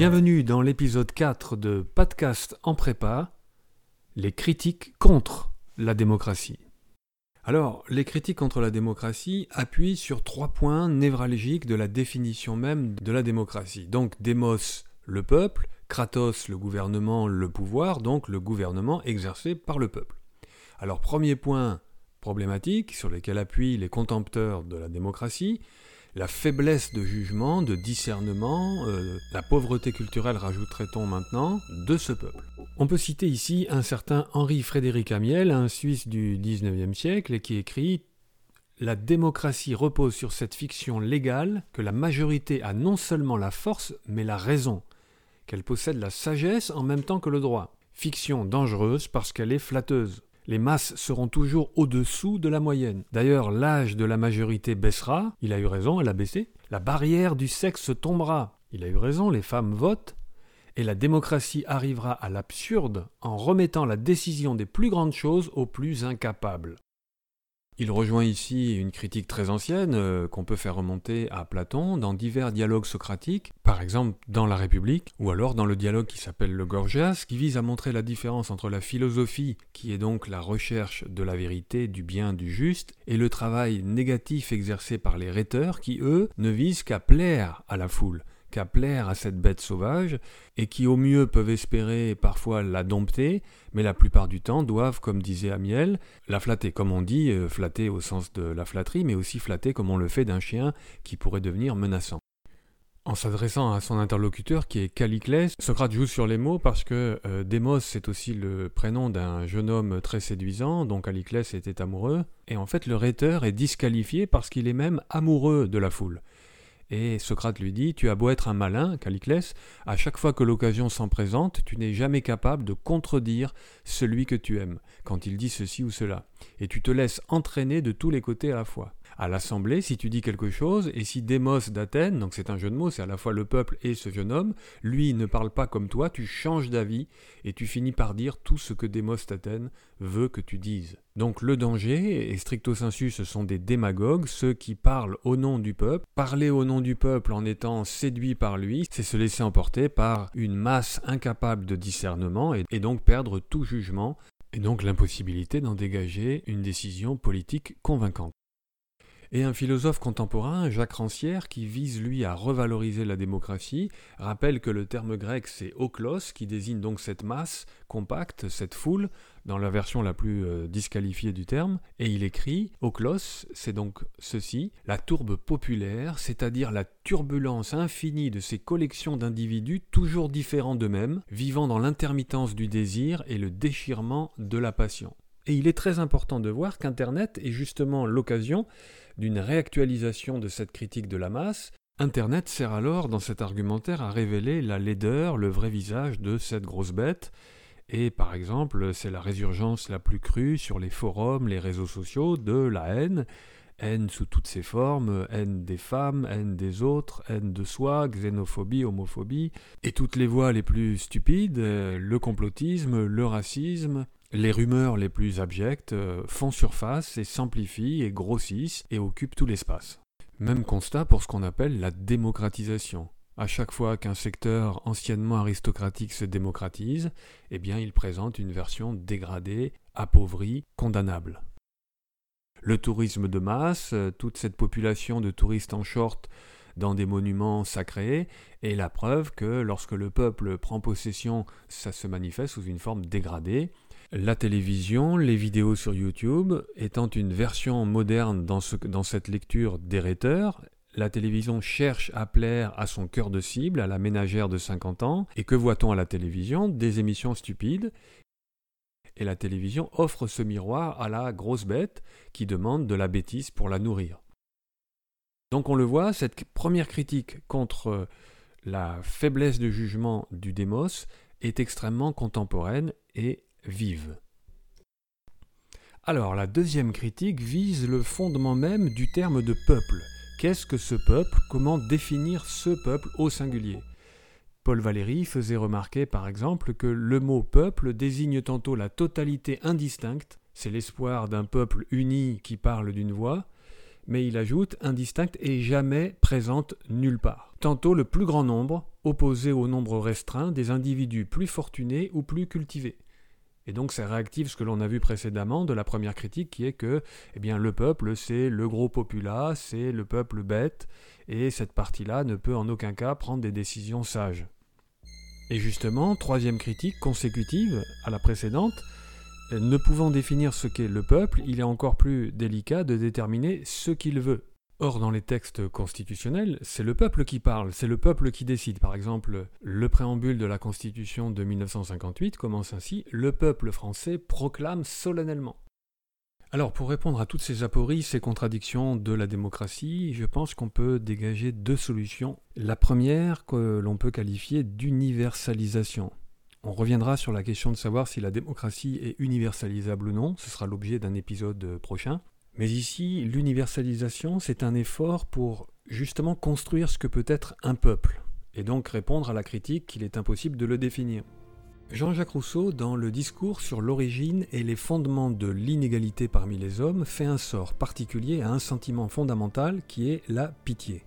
Bienvenue dans l'épisode 4 de Podcast en prépa, les critiques contre la démocratie. Alors, les critiques contre la démocratie appuient sur trois points névralgiques de la définition même de la démocratie. Donc, démos, le peuple, kratos, le gouvernement, le pouvoir, donc le gouvernement exercé par le peuple. Alors, premier point problématique sur lequel appuient les contempteurs de la démocratie, la faiblesse de jugement, de discernement, euh, la pauvreté culturelle, rajouterait-on maintenant, de ce peuple. On peut citer ici un certain Henri-Frédéric Amiel, un Suisse du XIXe siècle, qui écrit La démocratie repose sur cette fiction légale que la majorité a non seulement la force, mais la raison, qu'elle possède la sagesse en même temps que le droit. Fiction dangereuse parce qu'elle est flatteuse les masses seront toujours au-dessous de la moyenne. D'ailleurs, l'âge de la majorité baissera, il a eu raison, elle a baissé. La barrière du sexe tombera, il a eu raison, les femmes votent. Et la démocratie arrivera à l'absurde en remettant la décision des plus grandes choses aux plus incapables. Il rejoint ici une critique très ancienne euh, qu'on peut faire remonter à Platon dans divers dialogues socratiques, par exemple dans La République, ou alors dans le dialogue qui s'appelle le Gorgias, qui vise à montrer la différence entre la philosophie, qui est donc la recherche de la vérité, du bien, du juste, et le travail négatif exercé par les rhéteurs, qui eux ne visent qu'à plaire à la foule, qu'à plaire à cette bête sauvage, et qui au mieux peuvent espérer parfois la dompter, mais la plupart du temps doivent, comme disait Amiel, la flatter, comme on dit, euh, flatter au sens de la flatterie, mais aussi flatter comme on le fait d'un chien qui pourrait devenir menaçant. En s'adressant à son interlocuteur qui est Caliclès, Socrate joue sur les mots parce que euh, Démos c'est aussi le prénom d'un jeune homme très séduisant dont Caliclès était amoureux, et en fait le rhéteur est disqualifié parce qu'il est même amoureux de la foule. Et Socrate lui dit Tu as beau être un malin, Caliclès, à chaque fois que l'occasion s'en présente, tu n'es jamais capable de contredire celui que tu aimes, quand il dit ceci ou cela, et tu te laisses entraîner de tous les côtés à la fois à l'Assemblée, si tu dis quelque chose, et si Démos d'Athènes, donc c'est un jeu de mots, c'est à la fois le peuple et ce jeune homme, lui ne parle pas comme toi, tu changes d'avis, et tu finis par dire tout ce que Démos d'Athènes veut que tu dises. Donc le danger, et stricto sensu, ce sont des démagogues, ceux qui parlent au nom du peuple. Parler au nom du peuple en étant séduit par lui, c'est se laisser emporter par une masse incapable de discernement, et, et donc perdre tout jugement, et donc l'impossibilité d'en dégager une décision politique convaincante et un philosophe contemporain, Jacques Rancière, qui vise lui à revaloriser la démocratie, rappelle que le terme grec c'est oklos, qui désigne donc cette masse compacte, cette foule, dans la version la plus euh, disqualifiée du terme, et il écrit Oklos, c'est donc ceci, la tourbe populaire, c'est-à-dire la turbulence infinie de ces collections d'individus toujours différents d'eux-mêmes, vivant dans l'intermittence du désir et le déchirement de la passion. Et il est très important de voir qu'Internet est justement l'occasion d'une réactualisation de cette critique de la masse, Internet sert alors dans cet argumentaire à révéler la laideur, le vrai visage de cette grosse bête, et par exemple c'est la résurgence la plus crue sur les forums, les réseaux sociaux de la haine, haine sous toutes ses formes, haine des femmes, haine des autres, haine de soi, xénophobie, homophobie, et toutes les voix les plus stupides, le complotisme, le racisme, les rumeurs les plus abjectes euh, font surface et s'amplifient et grossissent et occupent tout l'espace. Même constat pour ce qu'on appelle la démocratisation. À chaque fois qu'un secteur anciennement aristocratique se démocratise, eh bien il présente une version dégradée, appauvrie, condamnable. Le tourisme de masse, euh, toute cette population de touristes en short dans des monuments sacrés, est la preuve que lorsque le peuple prend possession, ça se manifeste sous une forme dégradée, la télévision, les vidéos sur YouTube étant une version moderne dans, cette lecture des rhéteurs, la télévision cherche à plaire à son cœur de cible, à la ménagère de 50 ans, et que voit-on à la télévision? Des émissions stupides. Et la télévision offre ce miroir à la grosse bête qui demande de la bêtise pour la nourrir. Donc on le voit, cette première critique contre la faiblesse de jugement du démos est extrêmement contemporaine et vive. Alors la deuxième critique vise le fondement même du terme de peuple. Qu'est-ce que ce peuple? Comment définir ce peuple au singulier? Paul Valéry faisait remarquer par exemple que le mot peuple désigne tantôt la totalité indistincte, c'est l'espoir d'un peuple uni qui parle d'une voix, mais il ajoute indistincte et jamais présente nulle part. Tantôt le plus grand nombre, opposé au nombre restreint des individus plus fortunés ou plus cultivés. Et donc ça réactive ce que l'on a vu précédemment de la première critique qui est que eh bien, le peuple c'est le gros populace, c'est le peuple bête, et cette partie-là ne peut en aucun cas prendre des décisions sages. Et justement, troisième critique consécutive à la précédente, ne pouvant définir ce qu'est le peuple, il est encore plus délicat de déterminer ce qu'il veut. Or, dans les textes constitutionnels, c'est le peuple qui parle, c'est le peuple qui décide. Par exemple, le préambule de la Constitution de 1958 commence ainsi Le peuple français proclame solennellement. Alors, pour répondre à toutes ces apories, ces contradictions de la démocratie, je pense qu'on peut dégager deux solutions. La première, que l'on peut qualifier d'universalisation. On reviendra sur la question de savoir si la démocratie est universalisable ou non, ce sera l'objet d'un épisode prochain. Mais ici, l'universalisation, c'est un effort pour justement construire ce que peut être un peuple, et donc répondre à la critique qu'il est impossible de le définir. Jean-Jacques Rousseau, dans le discours sur l'origine et les fondements de l'inégalité parmi les hommes, fait un sort particulier à un sentiment fondamental qui est la pitié.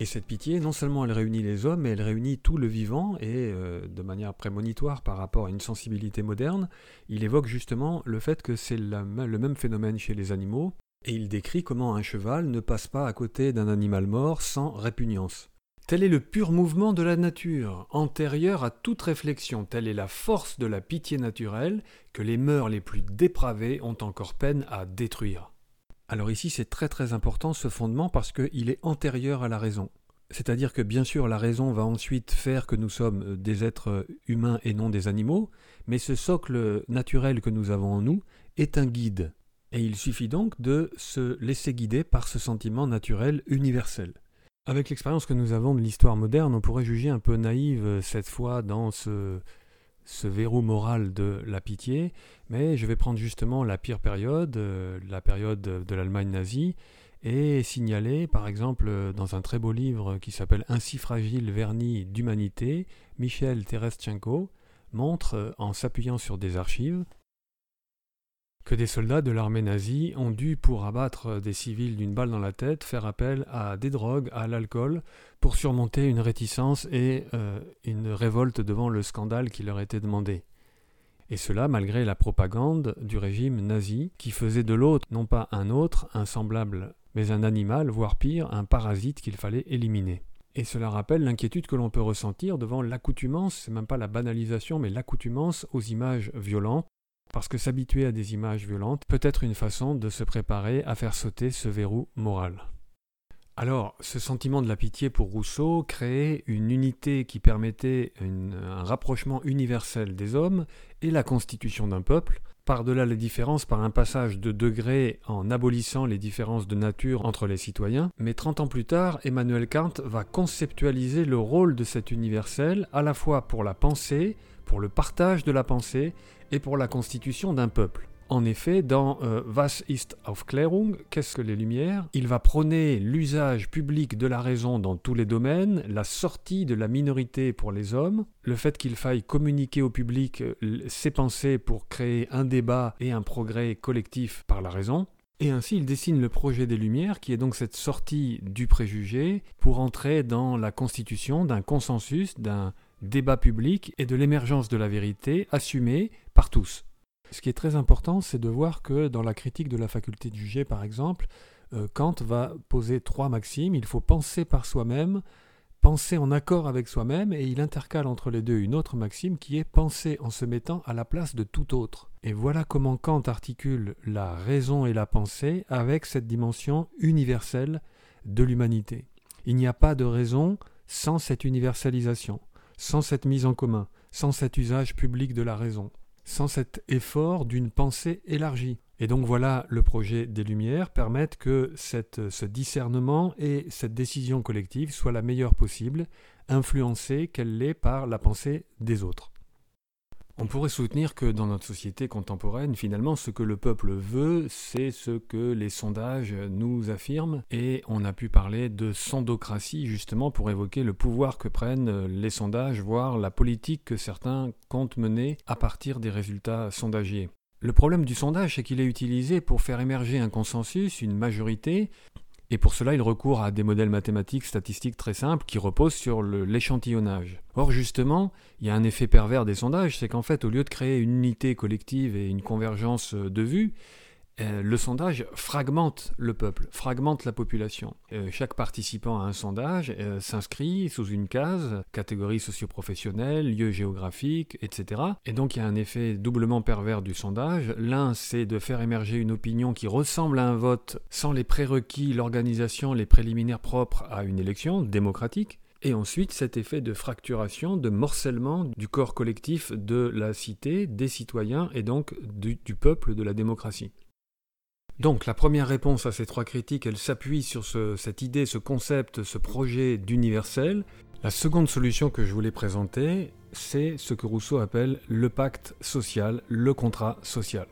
Et cette pitié, non seulement elle réunit les hommes, mais elle réunit tout le vivant, et euh, de manière prémonitoire par rapport à une sensibilité moderne, il évoque justement le fait que c'est le même phénomène chez les animaux, et il décrit comment un cheval ne passe pas à côté d'un animal mort sans répugnance. Tel est le pur mouvement de la nature, antérieur à toute réflexion, telle est la force de la pitié naturelle que les mœurs les plus dépravées ont encore peine à détruire. Alors ici, c'est très très important ce fondement parce qu'il est antérieur à la raison. C'est-à-dire que bien sûr, la raison va ensuite faire que nous sommes euh, des êtres humains et non des animaux, mais ce socle naturel que nous avons en nous est un guide. Et il suffit donc de se laisser guider par ce sentiment naturel universel. Avec l'expérience que nous avons de l'histoire moderne, on pourrait juger un peu naïve euh, cette fois dans ce, ce verrou moral de la pitié, mais je vais prendre justement la pire période, euh, la période de l'Allemagne nazie, et signaler, par exemple, dans un très beau livre qui s'appelle Ainsi fragile vernis d'humanité, Michel Terestchenko montre, en s'appuyant sur des archives, que des soldats de l'armée nazie ont dû, pour abattre des civils d'une balle dans la tête, faire appel à des drogues, à l'alcool, pour surmonter une réticence et euh, une révolte devant le scandale qui leur était demandé. Et cela malgré la propagande du régime nazi, qui faisait de l'autre non pas un autre, un semblable, mais un animal, voire pire, un parasite qu'il fallait éliminer. Et cela rappelle l'inquiétude que l'on peut ressentir devant l'accoutumance, c'est même pas la banalisation, mais l'accoutumance aux images violentes, parce que s'habituer à des images violentes peut être une façon de se préparer à faire sauter ce verrou moral. Alors, ce sentiment de la pitié pour Rousseau créait une unité qui permettait un rapprochement universel des hommes et la constitution d'un peuple, par-delà les différences par un passage de degré en abolissant les différences de nature entre les citoyens, mais 30 ans plus tard, Emmanuel Kant va conceptualiser le rôle de cet universel à la fois pour la pensée, pour le partage de la pensée et pour la constitution d'un peuple. En effet, dans euh, Was ist Aufklärung, qu'est-ce que les Lumières? Il va prôner l'usage public de la raison dans tous les domaines, la sortie de la minorité pour les hommes, le fait qu'il faille communiquer au public euh, ses pensées pour créer un débat et un progrès collectif par la raison. Et ainsi, il dessine le projet des Lumières, qui est donc cette sortie du préjugé pour entrer dans la constitution d'un consensus, d'un débat public et de l'émergence de la vérité assumée par tous. Ce qui est très important, c'est de voir que dans la critique de la faculté de juger, par exemple, euh, Kant va poser trois maximes. Il faut penser par soi-même, penser en accord avec soi-même, et il intercale entre les deux une autre maxime qui est penser en se mettant à la place de tout autre. Et voilà comment Kant articule la raison et la pensée avec cette dimension universelle de l'humanité. Il n'y a pas de raison sans cette universalisation sans cette mise en commun, sans cet usage public de la raison, sans cet effort d'une pensée élargie. Et donc voilà, le projet des Lumières permettent que ce discernement et cette décision collective soient la meilleure possible, influencée qu'elle l'est par la pensée des autres. On pourrait soutenir que dans notre société contemporaine, finalement, ce que le peuple veut, c'est ce que les sondages nous affirment, et on a pu parler de sondocratie justement pour évoquer le pouvoir que prennent les sondages, voire la politique que certains comptent mener à partir des résultats sondagiers. Le problème du sondage, c'est qu'il est utilisé pour faire émerger un consensus, une majorité, Et pour cela, il recourt à des modèles mathématiques statistiques très simples qui reposent sur l'échantillonnage. Or, justement, il y a un effet pervers des sondages, c'est qu'en fait, au lieu de créer une unité collective et une convergence de vues, euh, le sondage fragmente le peuple, fragmente la population. Euh, chaque participant à un sondage euh, s'inscrit sous une case, catégorie socioprofessionnelle, lieu géographique, etc. Et donc il y a un effet doublement pervers du sondage. L'un, c'est de faire émerger une opinion qui ressemble à un vote sans les prérequis, l'organisation, les préliminaires propres à une élection démocratique. Et ensuite, cet effet de fracturation, de morcellement du corps collectif de la cité, des citoyens et donc du peuple de la démocratie. Donc la première réponse à ces trois critiques, elle s'appuie sur cette idée, ce concept, ce projet d'universel. La seconde solution que je voulais présenter, c'est ce que Rousseau appelle le pacte social, le contrat social.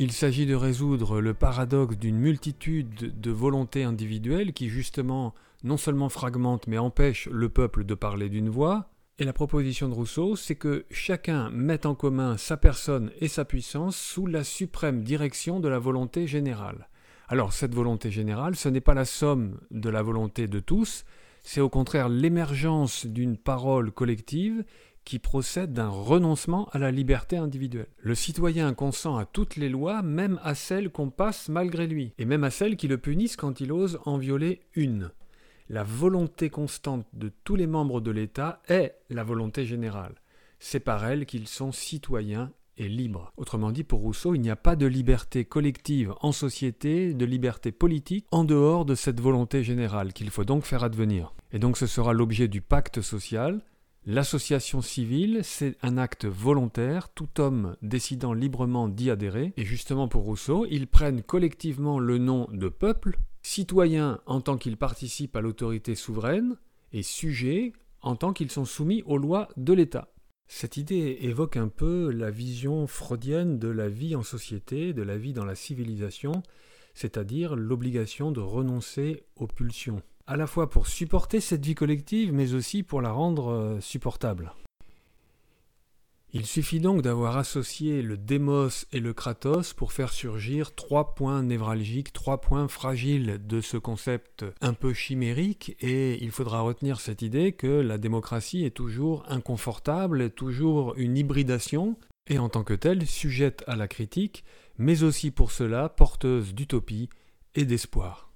Il s'agit de résoudre le paradoxe d'une multitude de volontés individuelles qui justement non seulement fragmentent mais empêchent le peuple de parler d'une voix, et la proposition de Rousseau, c'est que chacun mette en commun sa personne et sa puissance sous la suprême direction de la volonté générale. Alors cette volonté générale, ce n'est pas la somme de la volonté de tous, c'est au contraire l'émergence d'une parole collective qui procède d'un renoncement à la liberté individuelle. Le citoyen consent à toutes les lois, même à celles qu'on passe malgré lui, et même à celles qui le punissent quand il ose en violer une la volonté constante de tous les membres de l'État est la volonté générale. C'est par elle qu'ils sont citoyens et libres. Autrement dit, pour Rousseau, il n'y a pas de liberté collective en société, de liberté politique, en dehors de cette volonté générale qu'il faut donc faire advenir. Et donc ce sera l'objet du pacte social. L'association civile, c'est un acte volontaire, tout homme décidant librement d'y adhérer. Et justement pour Rousseau, ils prennent collectivement le nom de peuple citoyens en tant qu'ils participent à l'autorité souveraine et sujets en tant qu'ils sont soumis aux lois de l'État. Cette idée évoque un peu la vision freudienne de la vie en société, de la vie dans la civilisation, c'est-à-dire l'obligation de renoncer aux pulsions, à la fois pour supporter cette vie collective, mais aussi pour la rendre euh, supportable. Il suffit donc d'avoir associé le démos et le kratos pour faire surgir trois points névralgiques, trois points fragiles de ce concept un peu chimérique, et il faudra retenir cette idée que la démocratie est toujours inconfortable, toujours une hybridation, et en tant que telle sujette à la critique, mais aussi pour cela porteuse d'utopie et d'espoir.